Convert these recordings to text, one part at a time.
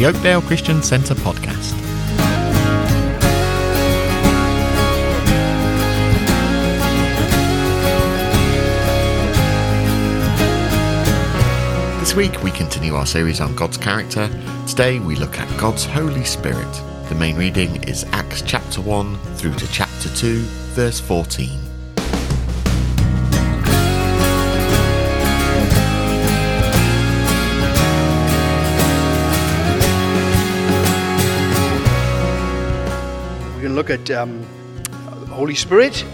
the Oakdale Christian Centre podcast. This week we continue our series on God's character. Today we look at God's Holy Spirit. The main reading is Acts chapter 1 through to chapter 2, verse 14. Look at um, Holy Spirit,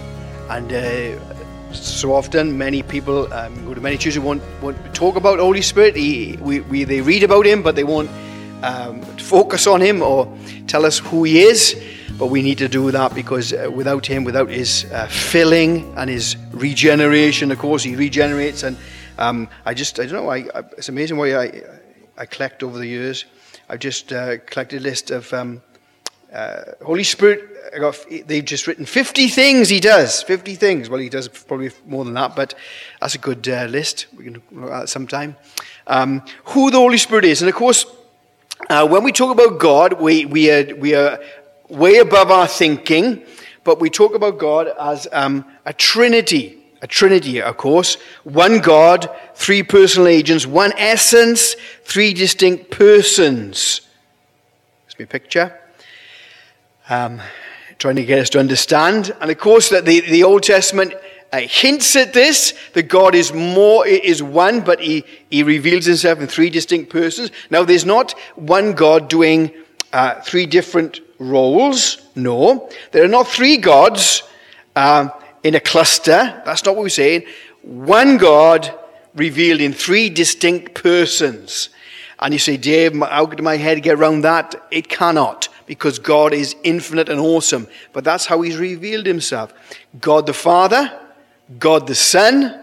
and uh, so often many people um, go to many churches won't, won't talk about Holy Spirit. He, we, we, they read about him, but they won't um, focus on him or tell us who he is. But we need to do that because uh, without him, without his uh, filling and his regeneration, of course, he regenerates. And um, I just, I don't know, I, I, it's amazing why I, I collect over the years. I've just uh, collected a list of um, uh, Holy Spirit, got, they've just written 50 things he does. 50 things. Well, he does probably more than that, but that's a good uh, list. We can look at it sometime. Um, who the Holy Spirit is. And of course, uh, when we talk about God, we, we, are, we are way above our thinking, but we talk about God as um, a trinity. A trinity, of course. One God, three personal agents, one essence, three distinct persons. Let's me a picture um, trying to get us to understand. And of course, that the, the Old Testament uh, hints at this that God is more is one, but he, he reveals himself in three distinct persons. Now, there's not one God doing uh, three different roles. No, there are not three gods um, in a cluster. That's not what we're saying. One God revealed in three distinct persons. And you say, Dave, how could my head get around that? It cannot because God is infinite and awesome. But that's how He's revealed Himself God the Father, God the Son,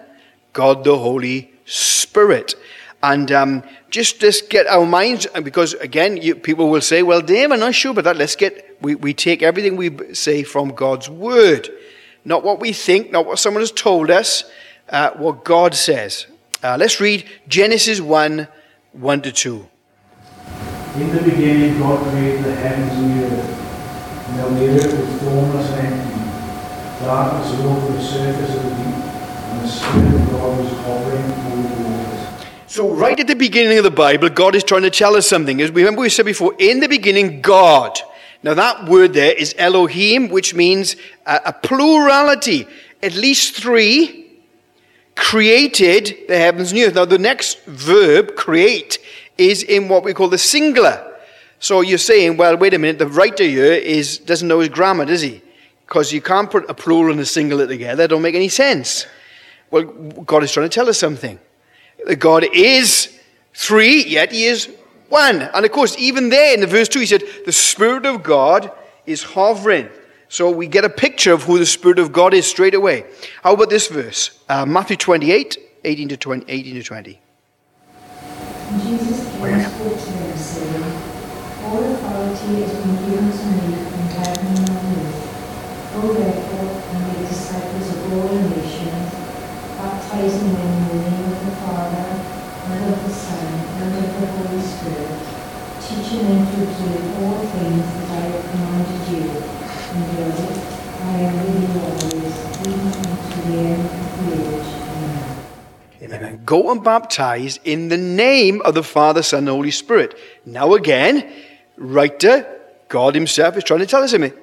God the Holy Spirit. And um, just just get our minds, because again, you, people will say, "Well, Dave, I'm not sure about that." Let's get we, we take everything we say from God's word, not what we think, not what someone has told us, uh, what God says. Uh, let's read Genesis one, one to two. In the beginning, God created the heavens and the earth. Now the earth was formless and empty. Darkness was over the surface of the deep, and the Spirit of God was hovering over the waters. So, right at the beginning of the Bible, God is trying to tell us something. As we remember, we said before, in the beginning, God. Now, that word there is Elohim, which means a, a plurality. At least three created the heavens and the earth. Now, the next verb, create, is in what we call the singular. So you're saying, well, wait a minute, the writer here is, doesn't know his grammar, does he? Because you can't put a plural and a singular together. It don't make any sense. Well, God is trying to tell us something. God is three, yet he is one. And of course, even there in the verse 2, he said, the Spirit of God is hovering. So we get a picture of who the Spirit of God is straight away. How about this verse? Uh, Matthew 28, 18 to 20. 18 to 20. And to them, saying, All authority has been given to me in heaven and on earth. Go therefore and make disciples of all nations, baptizing them in the name of the Father, and of the Son, and of the Holy Spirit, teaching them to observe all things that I have commanded you. And behold, I am with you always, even unto the end of the age. Amen. Amen. Go and baptize in the name of the Father, Son, and Holy Spirit. Now again, writer, God himself is trying to tell us something.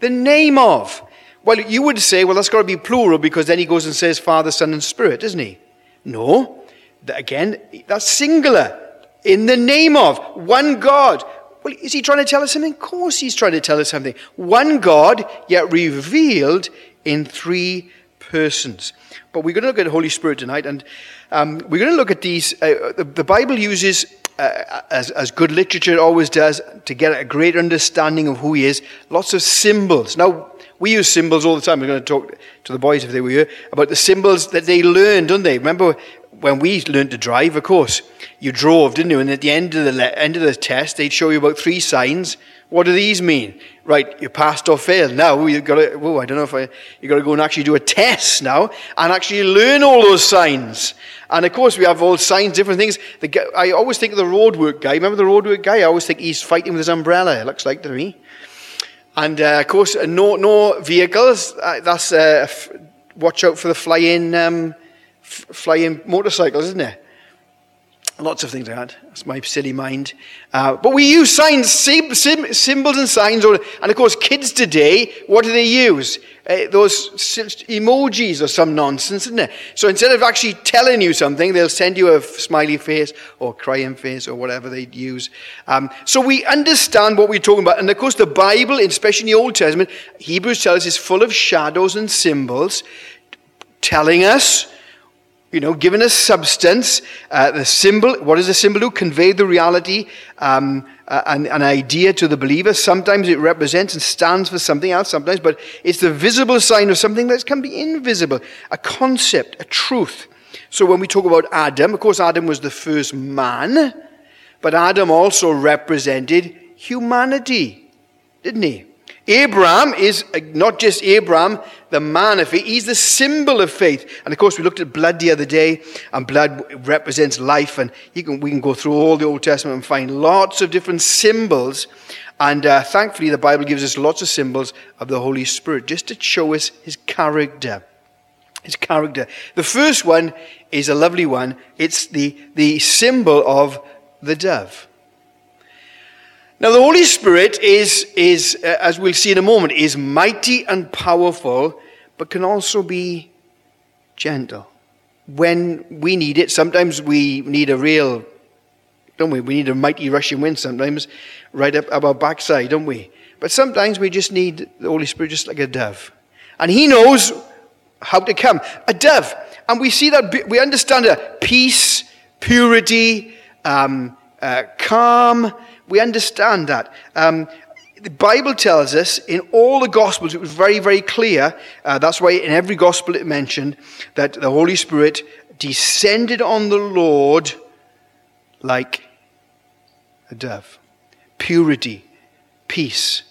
The name of. Well, you would say, well, that's got to be plural because then he goes and says Father, Son, and Spirit, doesn't he? No. Again, that's singular. In the name of. One God. Well, is he trying to tell us something? Of course he's trying to tell us something. One God, yet revealed in three persons. But we're going to look at the Holy Spirit tonight, and um, we're going to look at these. Uh, the, the, Bible uses, uh, as, as good literature always does, to get a greater understanding of who He is, lots of symbols. Now, we use symbols all the time. We're going to talk to the boys if they were here about the symbols that they learned, don't they? Remember, when we learned to drive, of course, you drove, didn't you? And at the end of the le- end of the test, they'd show you about three signs. What do these mean? Right, you passed or failed. Now you've got to. Oh, I don't know if I. You've got to go and actually do a test now and actually learn all those signs. And of course, we have all signs, different things. The, I always think of the roadwork guy. Remember the roadwork guy? I always think he's fighting with his umbrella. It looks like to me. And uh, of course, uh, no no vehicles. Uh, that's uh, f- watch out for the flying um, flying motorcycles, isn't it? Lots of things like that. That's my silly mind. Uh, but we use signs, sim- sim- symbols and signs. Or, and of course, kids today, what do they use? Uh, those emojis or some nonsense, isn't it? So instead of actually telling you something, they'll send you a smiley face or crying face or whatever they'd use. Um, so we understand what we're talking about. And of course, the Bible, especially in the Old Testament, Hebrews tells us is full of shadows and symbols telling us you know, giving us substance. Uh, the symbol, what is the symbol to? Convey the reality, um, uh, an, an idea to the believer. Sometimes it represents and stands for something else, sometimes, but it's the visible sign of something that can be invisible, a concept, a truth. So when we talk about Adam, of course, Adam was the first man, but Adam also represented humanity, didn't he? Abraham is uh, not just Abraham, the man of faith, he's the symbol of faith. And of course, we looked at blood the other day, and blood represents life. And can, we can go through all the Old Testament and find lots of different symbols. And uh, thankfully, the Bible gives us lots of symbols of the Holy Spirit just to show us his character. His character. The first one is a lovely one. It's the, the symbol of the dove. Now, the Holy Spirit is, is uh, as we'll see in a moment, is mighty and powerful, but can also be gentle. When we need it, sometimes we need a real, don't we? We need a mighty rushing wind sometimes, right up, up our backside, don't we? But sometimes we just need the Holy Spirit just like a dove. And He knows how to come. A dove. And we see that, we understand that peace, purity, um, uh, calm. We understand that. Um, the Bible tells us in all the Gospels, it was very, very clear. Uh, that's why in every Gospel it mentioned that the Holy Spirit descended on the Lord like a dove. Purity, peace.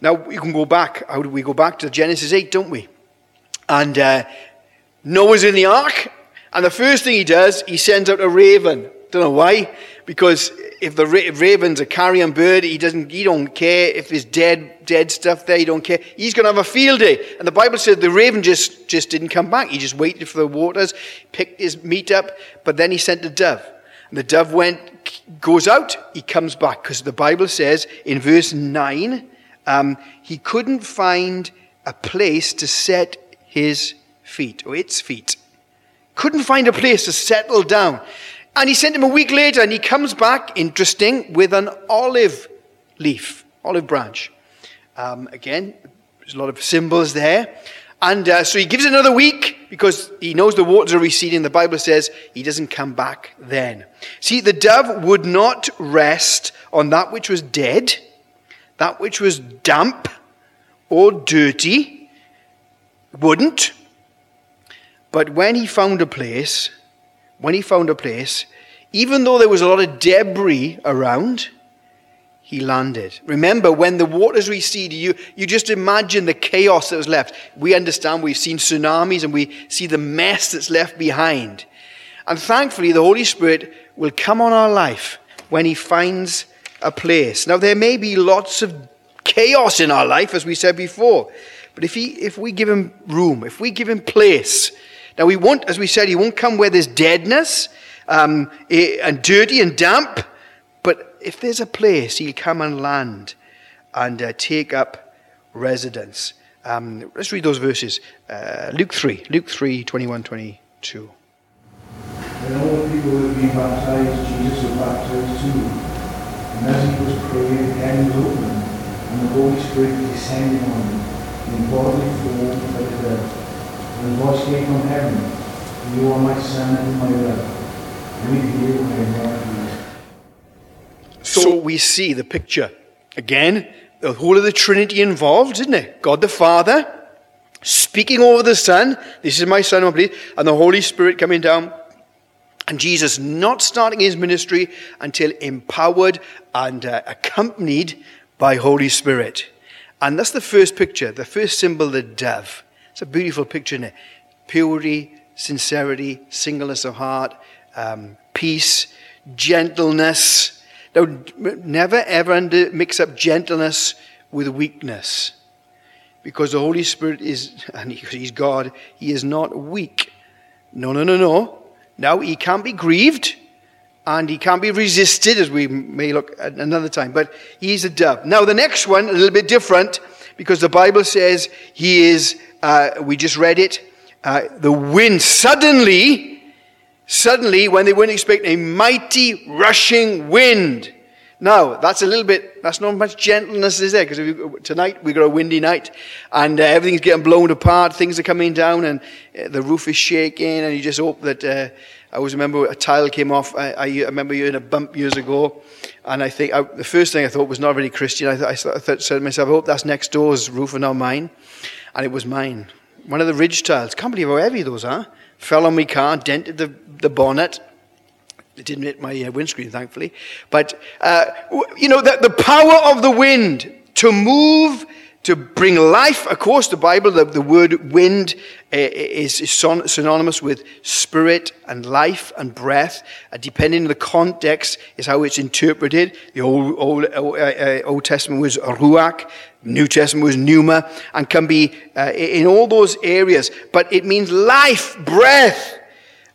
Now, we can go back. How do we go back to Genesis 8, don't we? And uh, Noah's in the ark, and the first thing he does, he sends out a raven. Don't know why, because if the ra- raven's a carrion bird, he doesn't, he don't care if there's dead, dead stuff there. He don't care. He's going to have a field day. And the Bible said the raven just, just didn't come back. He just waited for the waters, picked his meat up, but then he sent a dove. And the dove went, goes out, he comes back, because the Bible says in verse nine, um, he couldn't find a place to set his feet or its feet. Couldn't find a place to settle down. And he sent him a week later, and he comes back, interesting, with an olive leaf, olive branch. Um, again, there's a lot of symbols there. And uh, so he gives another week because he knows the waters are receding. The Bible says he doesn't come back then. See, the dove would not rest on that which was dead, that which was damp or dirty, wouldn't. But when he found a place, when he found a place, even though there was a lot of debris around, he landed. Remember, when the waters recede, you, you just imagine the chaos that was left. We understand, we've seen tsunamis and we see the mess that's left behind. And thankfully, the Holy Spirit will come on our life when he finds a place. Now, there may be lots of chaos in our life, as we said before, but if, he, if we give him room, if we give him place, now we won't, as we said, he won't come where there's deadness um, and dirty and damp, but if there's a place, he'll come and land and uh, take up residence. Um, let's read those verses. Uh, Luke 3, Luke 3, 21, 22. When all the people had been baptized, Jesus was baptized too. And as he was praying, heaven was opened, and the Holy Spirit descended on him in bodily form like a dove. And voice came from heaven, You are my son and my love. With you I am. So we see the picture. Again, the whole of the Trinity involved, isn't it? God the Father speaking over the Son. This is my Son. And the Holy Spirit coming down, And Jesus not starting his ministry until empowered and uh, accompanied by Holy Spirit. And that's the first picture, the first symbol, the dove. It's a beautiful picture in it. Purity, sincerity, singleness of heart, um, peace, gentleness. Now, never ever mix up gentleness with weakness. Because the Holy Spirit is, and He's God, He is not weak. No, no, no, no. Now, He can't be grieved and He can't be resisted, as we may look at another time, but He's a dove. Now, the next one, a little bit different, because the Bible says He is, uh, we just read it, uh, the wind suddenly, suddenly, when they weren't expecting a mighty rushing wind. Now, that's a little bit, that's not much gentleness is there, because tonight we've got a windy night, and uh, everything's getting blown apart, things are coming down, and uh, the roof is shaking, and you just hope that, uh, I always remember a tile came off, I, I, remember you in a bump years ago, and I think, I, the first thing I thought was not really Christian, I, I, thought, I thought, said to myself, I hope that's next door's roof and not mine, and it was mine. One of the ridge tiles, can't believe how heavy those are, fell on my car, dented the, the bonnet, it didn't hit my uh, windscreen, thankfully. But, uh, you know, the, the power of the wind to move, to bring life. Of course, the Bible, the, the word wind uh, is, is synonymous with spirit and life and breath. Uh, depending on the context, is how it's interpreted. The Old, Old, uh, uh, Old Testament was ruach, New Testament was pneuma, and can be uh, in all those areas. But it means life, breath.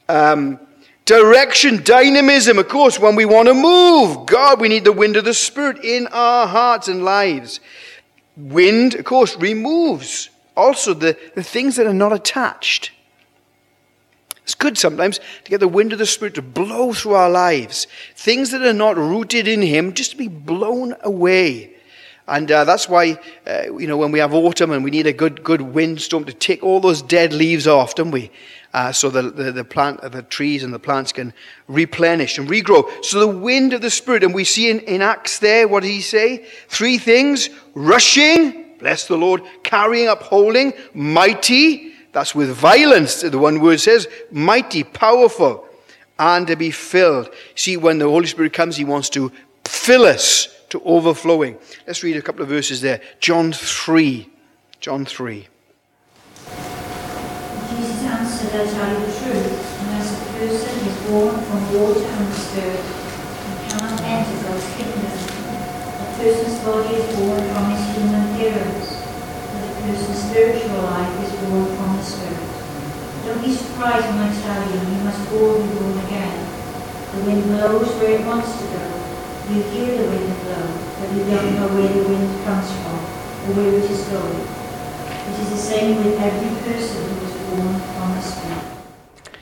Um, Direction, dynamism, of course, when we want to move. God, we need the wind of the Spirit in our hearts and lives. Wind, of course, removes also the, the things that are not attached. It's good sometimes to get the wind of the Spirit to blow through our lives. Things that are not rooted in Him just to be blown away. And uh, that's why, uh, you know, when we have autumn and we need a good, good windstorm to take all those dead leaves off, don't we? uh, so the, the, the, plant, the trees and the plants can replenish and regrow. So the wind of the Spirit, and we see in, in Acts there, what did he say? Three things rushing, bless the Lord, carrying, upholding, mighty, that's with violence, the one word says, mighty, powerful, and to be filled. See, when the Holy Spirit comes, he wants to fill us to overflowing. Let's read a couple of verses there. John 3. John 3. Jesus answered, I tell you the truth, unless a person is born from water and the Spirit, he cannot enter God's kingdom. A person's body is born from his human appearance, but a person's spiritual life is born from the Spirit. Don't be surprised when I tell you you must all be born again. The wind blows where it wants to go. You hear the wind blow, but you don't know where the wind comes from or where it is going. It is the same with every person who is born from the Spirit.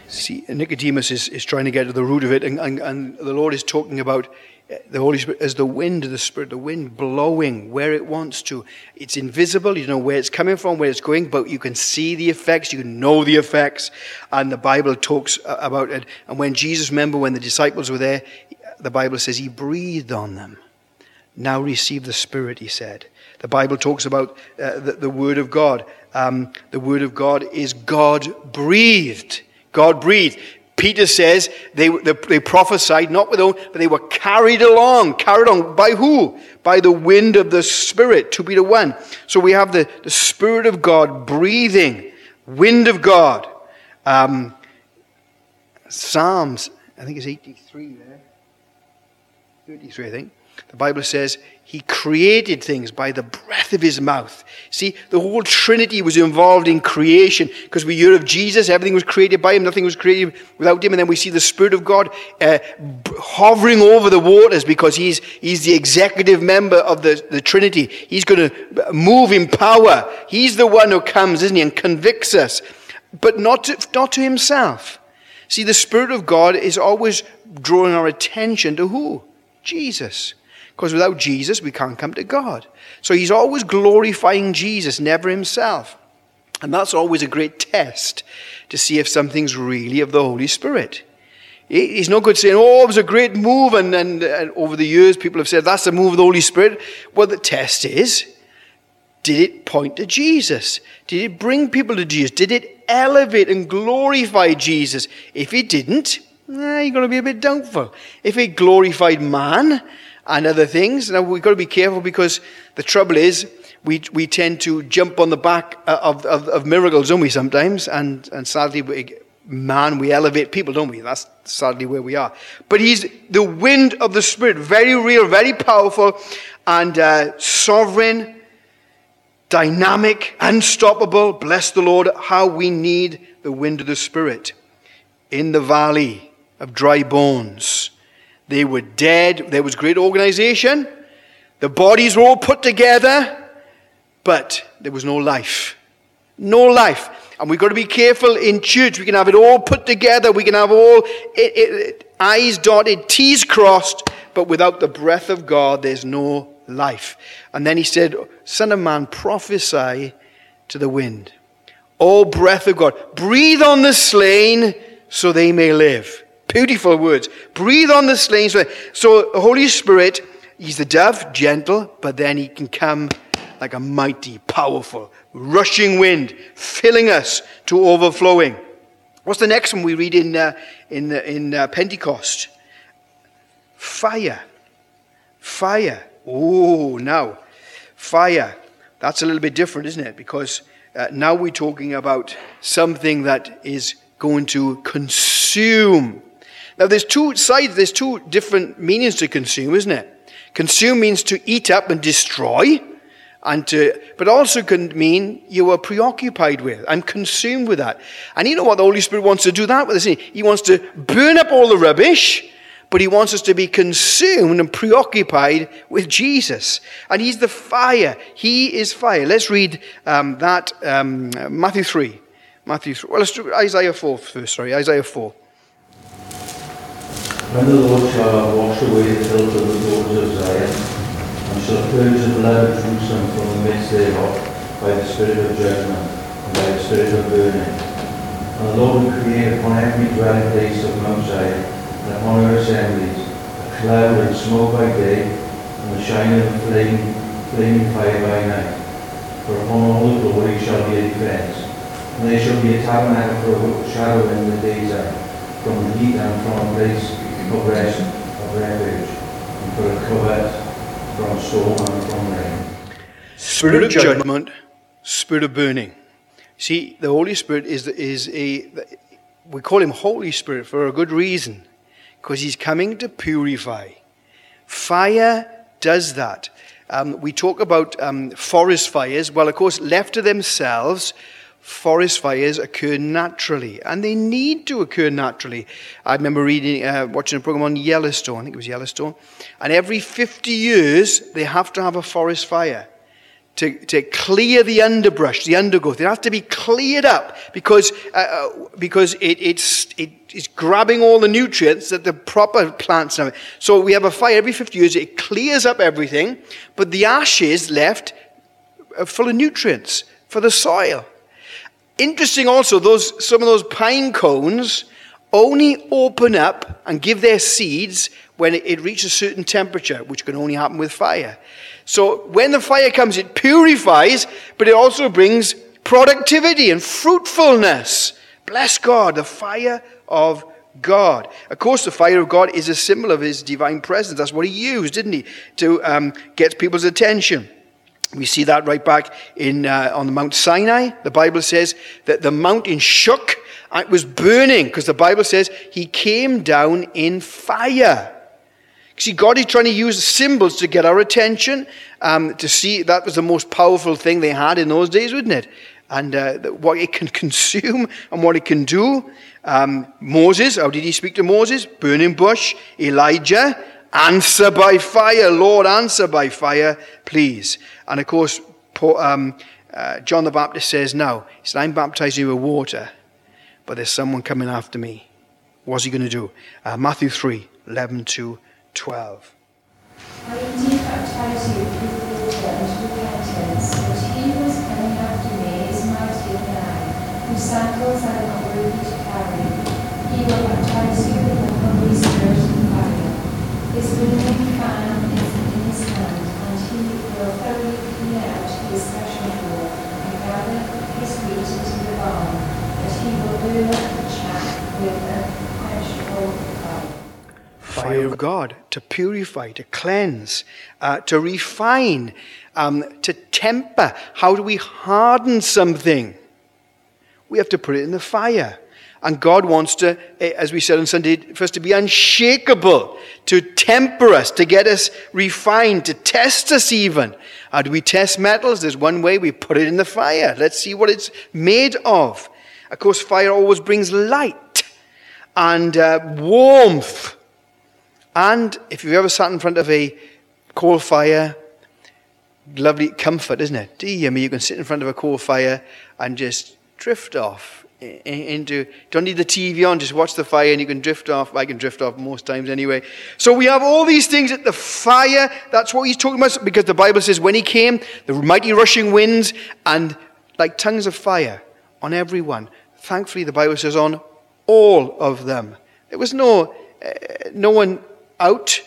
See, Nicodemus is, is trying to get to the root of it, and, and, and the Lord is talking about uh, the Holy Spirit as the wind the Spirit, the wind blowing where it wants to. It's invisible, you know where it's coming from, where it's going, but you can see the effects, you know the effects, and the Bible talks uh, about it. And when Jesus, remember when the disciples were there, the Bible says he breathed on them. Now receive the Spirit, he said. The Bible talks about uh, the, the, Word of God. Um, the Word of God is God breathed. God breathed. Peter says they, they, they, prophesied not with own, but they were carried along. Carried on by who? By the wind of the Spirit, to be the one. So we have the, the Spirit of God breathing, wind of God. Um, Psalms, I think it's 83 there. 33, I think. The Bible says he created things by the breath of his mouth. See, the whole Trinity was involved in creation because we hear of Jesus, everything was created by him, nothing was created without him. And then we see the Spirit of God uh, hovering over the waters because he's, he's the executive member of the, the Trinity. He's going to move in power. He's the one who comes, isn't he, and convicts us, but not to, not to himself. See, the Spirit of God is always drawing our attention to who? Jesus. Because without Jesus, we can't come to God. So he's always glorifying Jesus, never himself. And that's always a great test to see if something's really of the Holy Spirit. He's no good saying, oh, it was a great move. And, and, and over the years, people have said, that's the move of the Holy Spirit. Well, the test is, did it point to Jesus? Did it bring people to Jesus? Did it elevate and glorify Jesus? If it didn't, nah, you're going to be a bit doubtful. If it glorified man and other things, now we've got to be careful because the trouble is we, we tend to jump on the back of, of, of miracles, don't we, sometimes? And, and sadly, we, man, we elevate people, don't we? That's sadly where we are. But he's the wind of the Spirit, very real, very powerful, and uh, sovereign, dynamic, unstoppable. Bless the Lord, how we need the wind of the Spirit. In the valley of dry bones, they were dead. There was great organization. The bodies were all put together but there was no life. No life. And we've got to be careful in church. We can have it all put together. We can have all it, it, I's dotted, T's crossed, but without the breath of God, there's no life. And then he said, Son of man, prophesy to the wind. Oh, breath of God, breathe on the slain so they may live. Beautiful words. Breathe on the slain. So, the Holy Spirit, he's the dove, gentle, but then he can come like a mighty, powerful, rushing wind, filling us to overflowing. What's the next one we read in, uh, in, uh, in uh, Pentecost? Fire. Fire. Oh, now, fire. That's a little bit different, isn't it? Because uh, now we're talking about something that is going to consume. Now, there's two sides, there's two different meanings to consume, isn't it? Consume means to eat up and destroy and to, but also can mean you are preoccupied with. I'm consumed with that. And you know what the Holy Spirit wants to do that with us? He wants to burn up all the rubbish, but he wants us to be consumed and preoccupied with Jesus. And he's the fire. He is fire. Let's read um, that, um, Matthew 3. Matthew 3. Well, let's do Isaiah 4 first, sorry, Isaiah 4. When the Lord shall wash away the filth of the daughters of Zion, and shall purge the blood of Jerusalem from the midst thereof by the spirit of judgment and by the spirit of burning. And the Lord will create upon every dwelling place of Mount Zion and upon her assemblies a cloud and smoke by day and the shining of flame, flaming fire by night. For upon all the glory shall be a defence, and there shall be a tabernacle for a shadow in the daytime, from the heat and from a place rest, of refuge, for a covert from storm and from rain. Spirit of judgment, spirit of burning. See, the Holy Spirit is, is a, we call him Holy Spirit for a good reason, because he's coming to purify. Fire does that. Um, we talk about um, forest fires. Well, of course, left to themselves, forest fires occur naturally, and they need to occur naturally. I remember reading, uh, watching a program on Yellowstone, I think it was Yellowstone, and every 50 years they have to have a forest fire to, to clear the underbrush, the undergrowth. It has to be cleared up because, uh, uh because it, it's, it, it's grabbing all the nutrients that the proper plants have. So we have a fire every 50 years, it clears up everything, but the ashes left are full of nutrients for the soil. Interesting also, those, some of those pine cones only open up and give their seeds when it, it reaches a certain temperature, which can only happen with fire. So when the fire comes, it purifies, but it also brings productivity and fruitfulness. Bless God, the fire of God. Of course, the fire of God is a symbol of his divine presence. That's what he used, didn't he, to um, get people's attention. We see that right back in, uh, on the Mount Sinai. The Bible says that the mountain shook and it was burning because the Bible says he came down in fire. See, God is trying to use symbols to get our attention, um, to see that was the most powerful thing they had in those days, wouldn't it? And uh, what it can consume and what it can do. Um, Moses, how did he speak to Moses? Burning bush. Elijah, Answer by fire, Lord, answer by fire, please. And of course, Paul, um, uh, John the Baptist says, No, he said, I'm baptizing you with water, but there's someone coming after me. What's he going to do? Uh, Matthew 3 11 to 12. I indeed baptize you with water and repentance, but he who is coming after me is mightier than I, whose sandals I am not worthy to carry. He will baptize you with the Holy Spirit and he will and the he will the perishable fire of God to purify, to cleanse, uh, to refine, um, to temper. How do we harden something? We have to put it in the fire. And God wants to, eh, as we said on Sunday, for us to be unshakable, to temper us, to get us refined, to test us even. How do we test metals? There's one way we put it in the fire. Let's see what it's made of. Of course, fire always brings light and uh, warmth. And if you've ever sat in front of a coal fire, lovely comfort, isn't it? Dear me, you can sit in front of a coal fire and just drift off into don't need the TV on, just watch the fire and you can drift off. I can drift off most times anyway. So we have all these things at the fire. That's what he's talking about because the Bible says when he came, the mighty rushing winds and like tongues of fire on everyone. Thankfully, the Bible says on all of them. There was no uh, no one out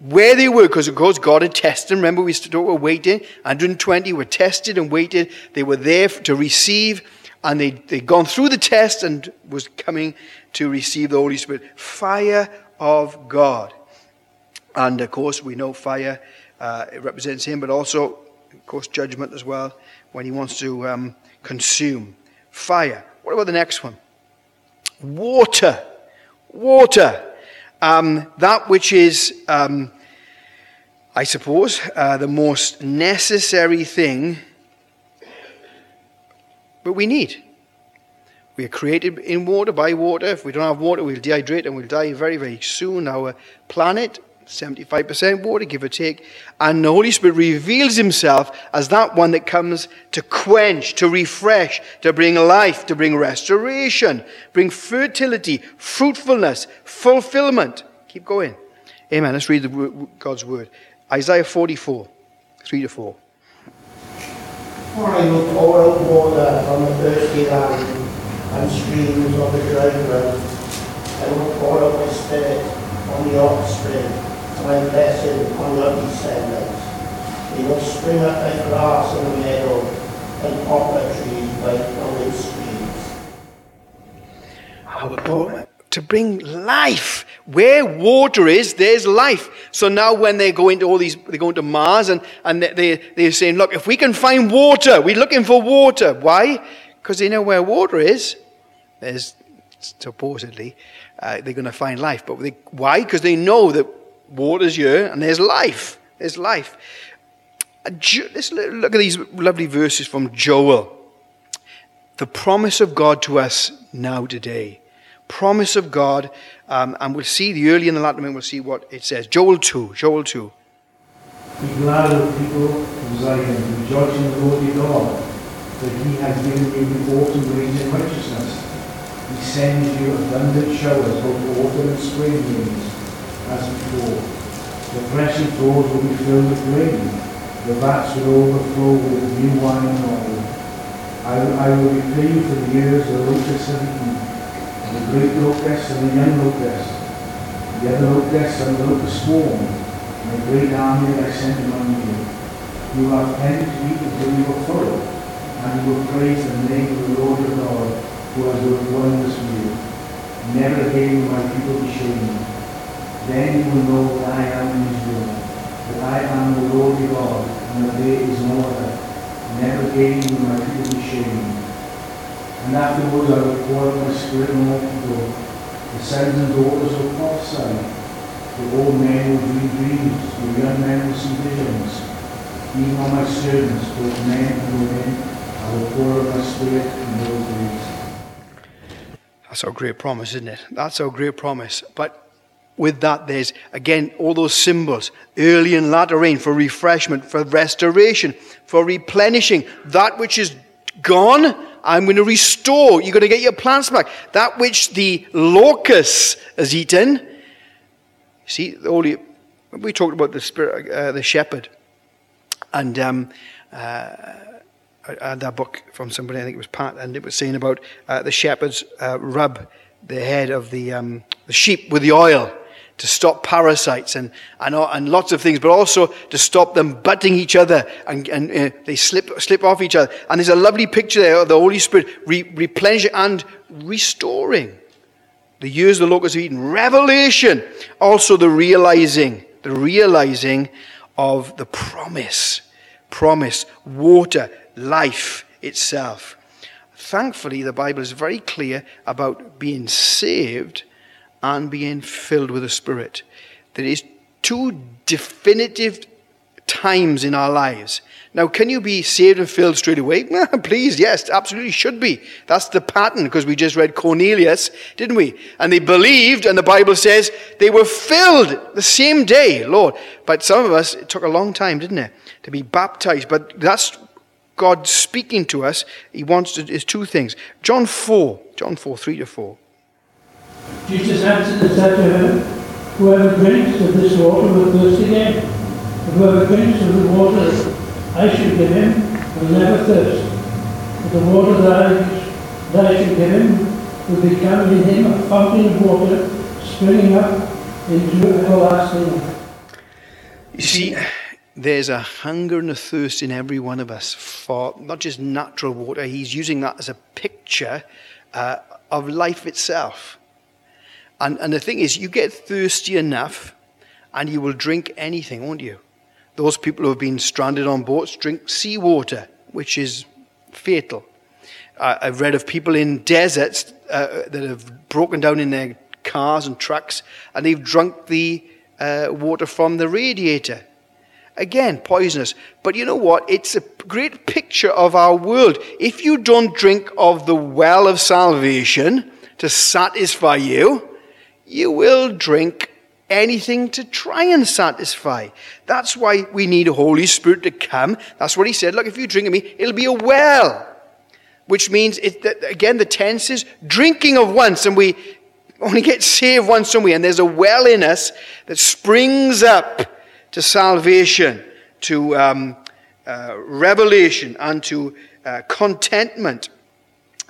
where they were because of course God had tested them. Remember, we were waiting. 120 were tested and waited. They were there to receive and they, they'd gone through the test and was coming to receive the Holy Spirit. Fire of God. And of course, we know fire uh, it represents Him, but also, of course, judgment as well when He wants to um, consume. Fire. What about the next one? Water. Water. Um, that which is, um, I suppose, uh, the most necessary thing but we need. We are created in water, by water. If we don't have water, we'll dehydrate and we'll die very, very soon. Our planet, 75% water, give or take. And the Holy Spirit reveals himself as that one that comes to quench, to refresh, to bring life, to bring restoration, bring fertility, fruitfulness, fulfillment. Keep going. Amen. Let's read God's word. Isaiah 44, 3 to 4. I will pour out oh, water from the thirsty land and streams of the dry ground. Will pour out my spirit on the offspring and my blessing on your descendants. They will spring up like grass in the meadow and poplar trees by flowing streams. Our to bring life. Where water is, there's life. So now when they go into all these, they go into Mars and, and they, they're saying, look, if we can find water, we're looking for water. Why? Because they know where water is. There's supposedly, uh, they're going to find life. But they, why? Because they know that water's here and there's life. There's life. Let's look at these lovely verses from Joel. The promise of God to us now today promise of God. Um, and we'll see the early and the and we'll see what it says. Joel 2. Joel 2. Be glad, O people of Zion, rejoice in the Lord your God, that he has given you the autumn rains in righteousness. He sends you abundant showers, both autumn and spring rains, as before. The threshing floors will be filled with grain. The vats will overflow with new wine and oil. I, I will repay you for the years of the locusts have eaten the great locust and the young locust, the other locust and the locust swarm, and the great army that I sent among you. You have to eat until you are full, and you will praise the name of the Lord your God, who has worked wonders for you. Never again will my people be shamed. Then you will know that I am Israel, that I am the Lord your God, and that there is no other. Never again will my people be shamed. And afterwards I out my spirit on all people. The sons and daughters will prophesy. The old men will dream dreams. The young men will see visions. Even on my servants, both men and women, I will pour out my spirit in those days. That's our great promise, isn't it? That's our great promise. But with that, there's again all those symbols early and latter rain for refreshment, for restoration, for replenishing that which is gone I'm going to restore. You're going to get your plants back. That which the locust has eaten. See, only we talked about the spirit, uh, the shepherd, and um, uh, I had that book from somebody. I think it was Pat, and it was saying about uh, the shepherds uh, rub the head of the um, the sheep with the oil to stop parasites and, and, and lots of things, but also to stop them butting each other and, and uh, they slip, slip off each other. And there's a lovely picture there of the Holy Spirit re- replenishing and restoring. The years the locusts have eaten. Revelation, also the realizing, the realizing of the promise. Promise, water, life itself. Thankfully, the Bible is very clear about being saved and being filled with the Spirit. There is two definitive times in our lives. Now, can you be saved and filled straight away? Please, yes, absolutely should be. That's the pattern because we just read Cornelius, didn't we? And they believed, and the Bible says they were filled the same day, Lord. But some of us, it took a long time, didn't it, to be baptized. But that's God speaking to us. He wants to, is two things. John 4, John 4, 3 to 4. Jesus answered and said to her, Whoever drinks of this water will thirst again. Whoever drinks of the water that I shall give him will never thirst. But the water that I, that I shall give him will become in him a fountain of water springing up into everlasting life. You see, there's a hunger and a thirst in every one of us for not just natural water, he's using that as a picture uh, of life itself. And, and the thing is, you get thirsty enough and you will drink anything, won't you? Those people who have been stranded on boats drink seawater, which is fatal. Uh, I've read of people in deserts uh, that have broken down in their cars and trucks and they've drunk the uh, water from the radiator. Again, poisonous. But you know what? It's a great picture of our world. If you don't drink of the well of salvation to satisfy you, you will drink anything to try and satisfy. That's why we need Holy Spirit to come. That's what he said. Look, if you drink of me, it'll be a well. Which means, it, again, the tense is drinking of once, and we only get saved once, don't we? And there's a well in us that springs up to salvation, to um, uh, revelation, and to uh, contentment.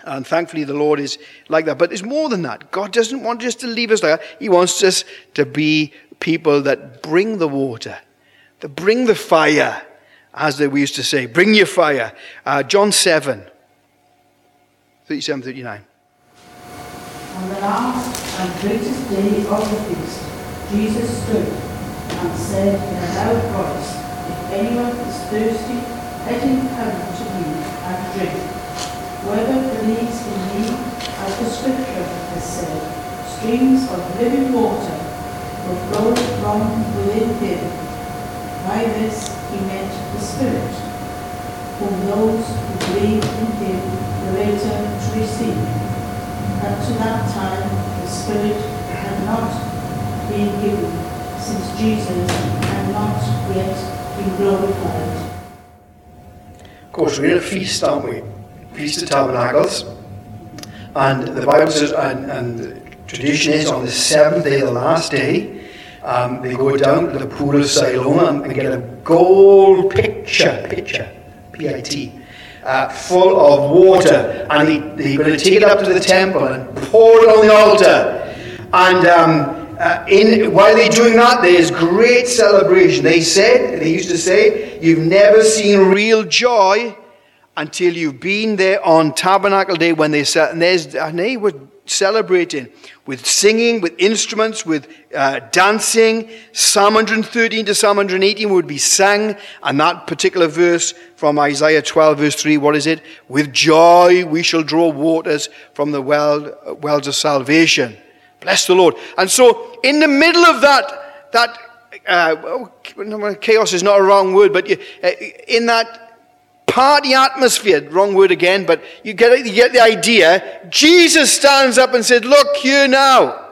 And thankfully, the Lord is like that. But it's more than that. God doesn't want just to leave us there. He wants us to be people that bring the water, that bring the fire, as we used to say. Bring your fire. Uh, John 7, 37, 39. On the last and greatest day of the feast, Jesus stood and said in a loud voice, If anyone is thirsty, let him come to me and drink. Whoever believes in me, as the scripture has said, streams of living water will flow from within him. By this he meant the Spirit, whom those who believe in him were later to receive. Up to that time, the Spirit had not been given, since Jesus had not yet been glorified. Of course, we're in a feast, aren't we? Feast of Tabernacles. And the Bible says, and, and tradition is on the seventh day, the last day, um, they go down to the pool of Siloam and they get a gold pitcher, pitcher, P-I-T, uh, full of water. And they, they're going to take it up to the temple and pour it on the altar. And um, uh, in, while they're doing that, there's great celebration. They said, they used to say, you've never seen real joy until you've been there on Tabernacle Day when they sat, and, and they were celebrating with singing, with instruments, with uh, dancing. Psalm 113 to Psalm 118 would be sung, and that particular verse from Isaiah 12, verse 3, what is it? With joy we shall draw waters from the well, wells of salvation. Bless the Lord. And so, in the middle of that, that uh, chaos is not a wrong word, but uh, in that party atmosphere. Wrong word again, but you get, you get the idea. Jesus stands up and said, Look here now.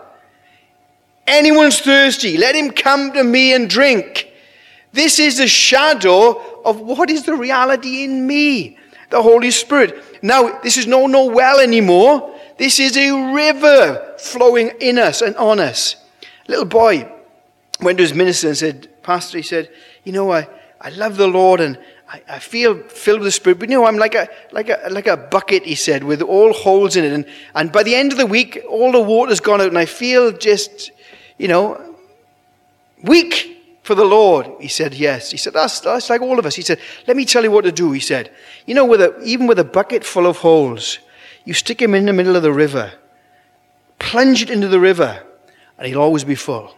Anyone's thirsty, let him come to me and drink. This is a shadow of what is the reality in me, the Holy Spirit. Now, this is no, no well anymore. This is a river flowing in us and on us. little boy went to his minister and said, Pastor, he said, You know, I, I love the Lord and I, I, feel filled with the Spirit, but know, I'm like a, like, a, like a bucket, he said, with all holes in it. And, and by the end of the week, all the water's gone out, and I feel just, you know, weak for the Lord. He said, Yes. He said, That's, that's like all of us. He said, Let me tell you what to do. He said, You know, with a, even with a bucket full of holes, you stick him in the middle of the river. plunge it into the river, and he'll always be full.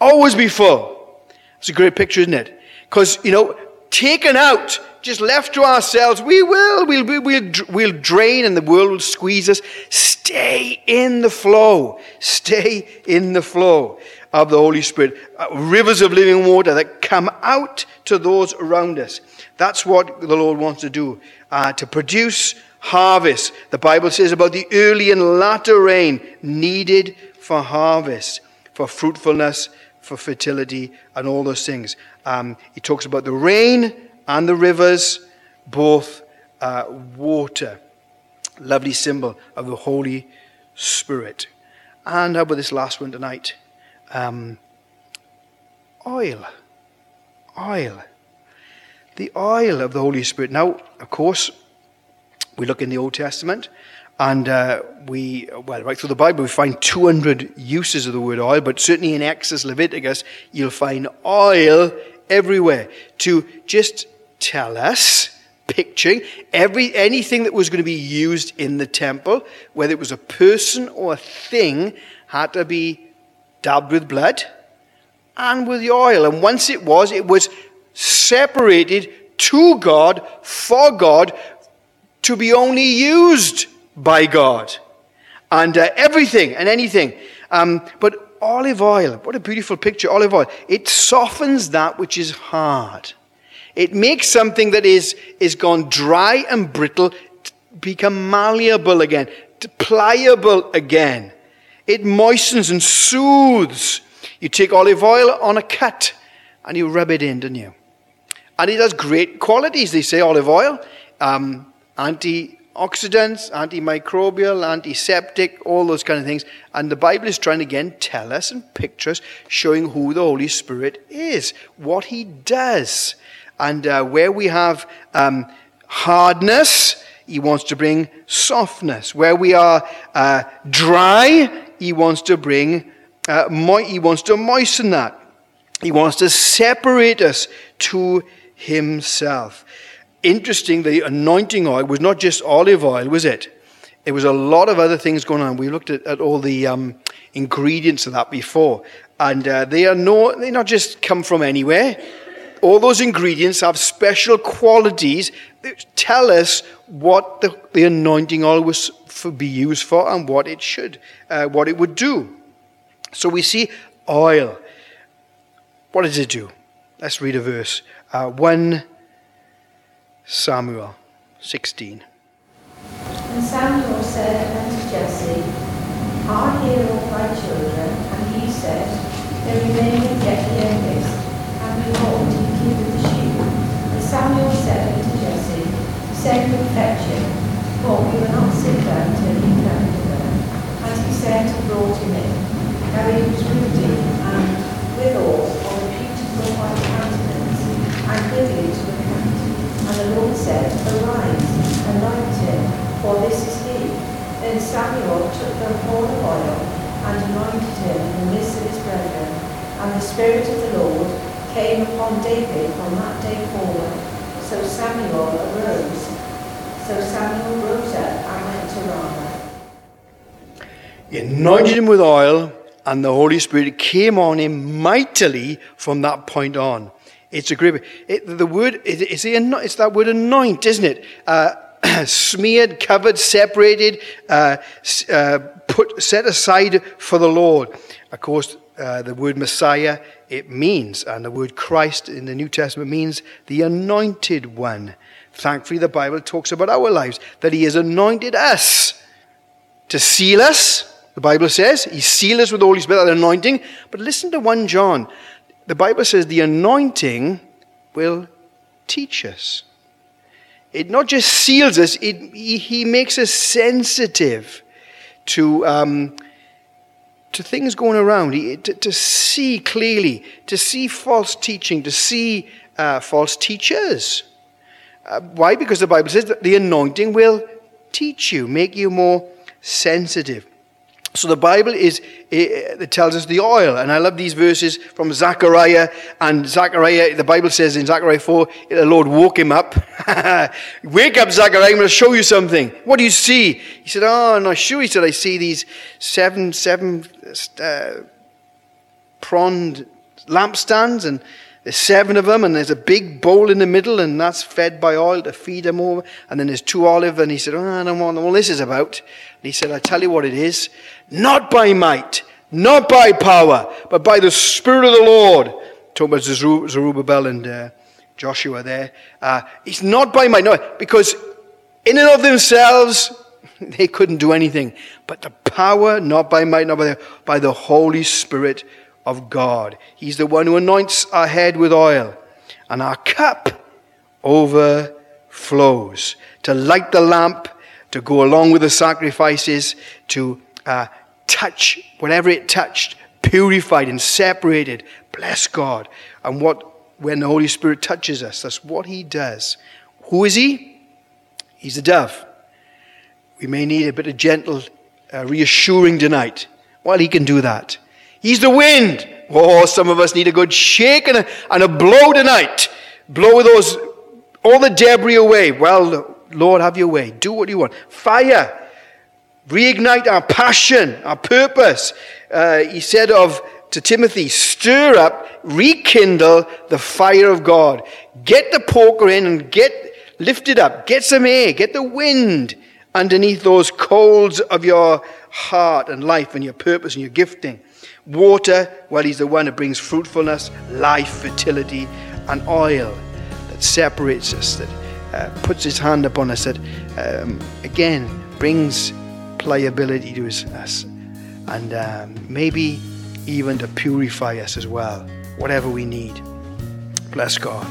Always be full. It's a great picture, isn't it? Because, you know, taken out, just left to ourselves, we will, we'll, we'll, we'll, drain and the world will squeeze us. Stay in the flow. Stay in the flow of the Holy Spirit. Uh, rivers of living water that come out to those around us. That's what the Lord wants to do, uh, to produce harvest. The Bible says about the early and latter rain needed for harvest, for fruitfulness, for fertility, and all those things. Um, he talks about the rain and the rivers, both uh, water. Lovely symbol of the Holy Spirit. And how about this last one tonight? Um, oil. Oil. The oil of the Holy Spirit. Now, of course, we look in the Old Testament, and uh, we, well, right through the Bible, we find 200 uses of the word oil, but certainly in Exodus, Leviticus, you'll find oil everywhere to just tell us, picturing every, anything that was going to be used in the temple, whether it was a person or a thing, had to be dabbed with blood and with the oil. And once it was, it was separated to God, for God, to be only used by God. And uh, everything and anything. Um, but olive oil, what a beautiful picture, olive oil. It softens that which is hard. It makes something that is, is gone dry and brittle become malleable again, pliable again. It moistens and soothes. You take olive oil on a cut and you rub it in, don't you? And it has great qualities, they say, olive oil. Um, antioxidants, antimicrobial, antiseptic, all those kind of things. And the Bible is trying to again tell us and picture us, showing who the Holy Spirit is, what He does. And uh, where we have um, hardness, He wants to bring softness. Where we are uh, dry, He wants to bring, uh, mo- He wants to moisten that. He wants to separate us to Himself interesting, the anointing oil was not just olive oil, was it? It was a lot of other things going on. We looked at, at all the um, ingredients of that before. And uh, they are no, they not just come from anywhere. All those ingredients have special qualities that tell us what the, the anointing oil was for be used for and what it should, uh, what it would do. So we see oil. What does it do? Let's read a verse. Uh, 1 Samuel 16. And Samuel said unto Jesse, Are here all thy children? And he said, There remaineth yet the youngest, and behold, he keepeth the sheep. And Samuel said unto Jesse, Send and fetch him, for we will not sit down till he come hither. And he sent and brought him in. Now he was ruddy, and withal of a beautiful white countenance, and goodly to look at. And the Lord said, Arise, anoint him, for this is he. Then Samuel took the horn of oil and anointed him in the midst of his brethren. And the Spirit of the Lord came upon David from that day forward. So Samuel arose. So Samuel rose up and went to Ramah. He anointed him with oil, and the Holy Spirit came on him mightily from that point on. It's a great. It, the word it, it's, the, it's that word anoint, isn't it? Uh, smeared, covered, separated, uh, uh, put set aside for the Lord. Of course, uh, the word Messiah it means, and the word Christ in the New Testament means the anointed one. Thankfully, the Bible talks about our lives that He has anointed us to seal us. The Bible says He sealed us with Holy Spirit, that anointing. But listen to 1 John the Bible says the anointing will teach us. It not just seals us, it, he makes us sensitive to, um, to things going around, he, to, to, see clearly, to see false teaching, to see uh, false teachers. Uh, why? Because the Bible says that the anointing will teach you, make you more sensitive. So the Bible is it, it tells us the oil, and I love these verses from Zechariah. And Zechariah, the Bible says in Zechariah four, the Lord woke him up. Wake up, Zechariah! I'm going to show you something. What do you see? He said, "Oh, I'm not sure." He said, "I see these seven, seven uh, pronged lampstands, and there's seven of them, and there's a big bowl in the middle, and that's fed by oil to feed them over. And then there's two olive, and he said, Oh, I don't know what this is about. And he said, I tell you what it is. Not by might, not by power, but by the Spirit of the Lord. Talking about Zerubbabel and uh, Joshua there. Uh, it's not by might, no, because in and of themselves, they couldn't do anything. But the power, not by might, not by the, by the Holy Spirit of God. He's the one who anoints our head with oil, and our cup overflows to light the lamp, to go along with the sacrifices, to uh, touch whatever it touched, purified and separated. Bless God. And what when the Holy Spirit touches us, that's what He does. Who is He? He's the dove. We may need a bit of gentle uh, reassuring tonight. Well, He can do that. He's the wind. Oh, some of us need a good shake and a, and a blow tonight. Blow those, all the debris away. Well, Lord, have your way. Do what you want. Fire. Reignite our passion, our purpose. Uh, he said of to Timothy, stir up, rekindle the fire of God. Get the poker in and get lifted up. Get some air. Get the wind underneath those coals of your heart and life and your purpose and your gifting. Water, well, He's the one that brings fruitfulness, life, fertility, and oil that separates us, that uh, puts His hand upon us, that um, again brings pliability to us, and um, maybe even to purify us as well, whatever we need. Bless God.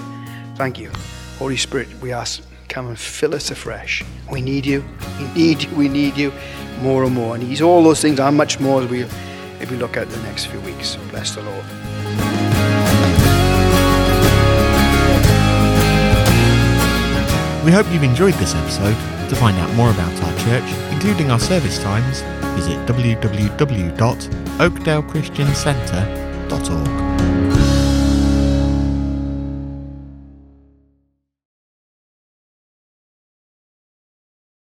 Thank you. Holy Spirit, we ask, come and fill us afresh. We need you. We need you. We need you more and more. And He's all those things and much more as we if we look at the next few weeks. Bless the Lord. We hope you've enjoyed this episode. To find out more about our church, including our service times, visit www.oakdalechristiancentre.org.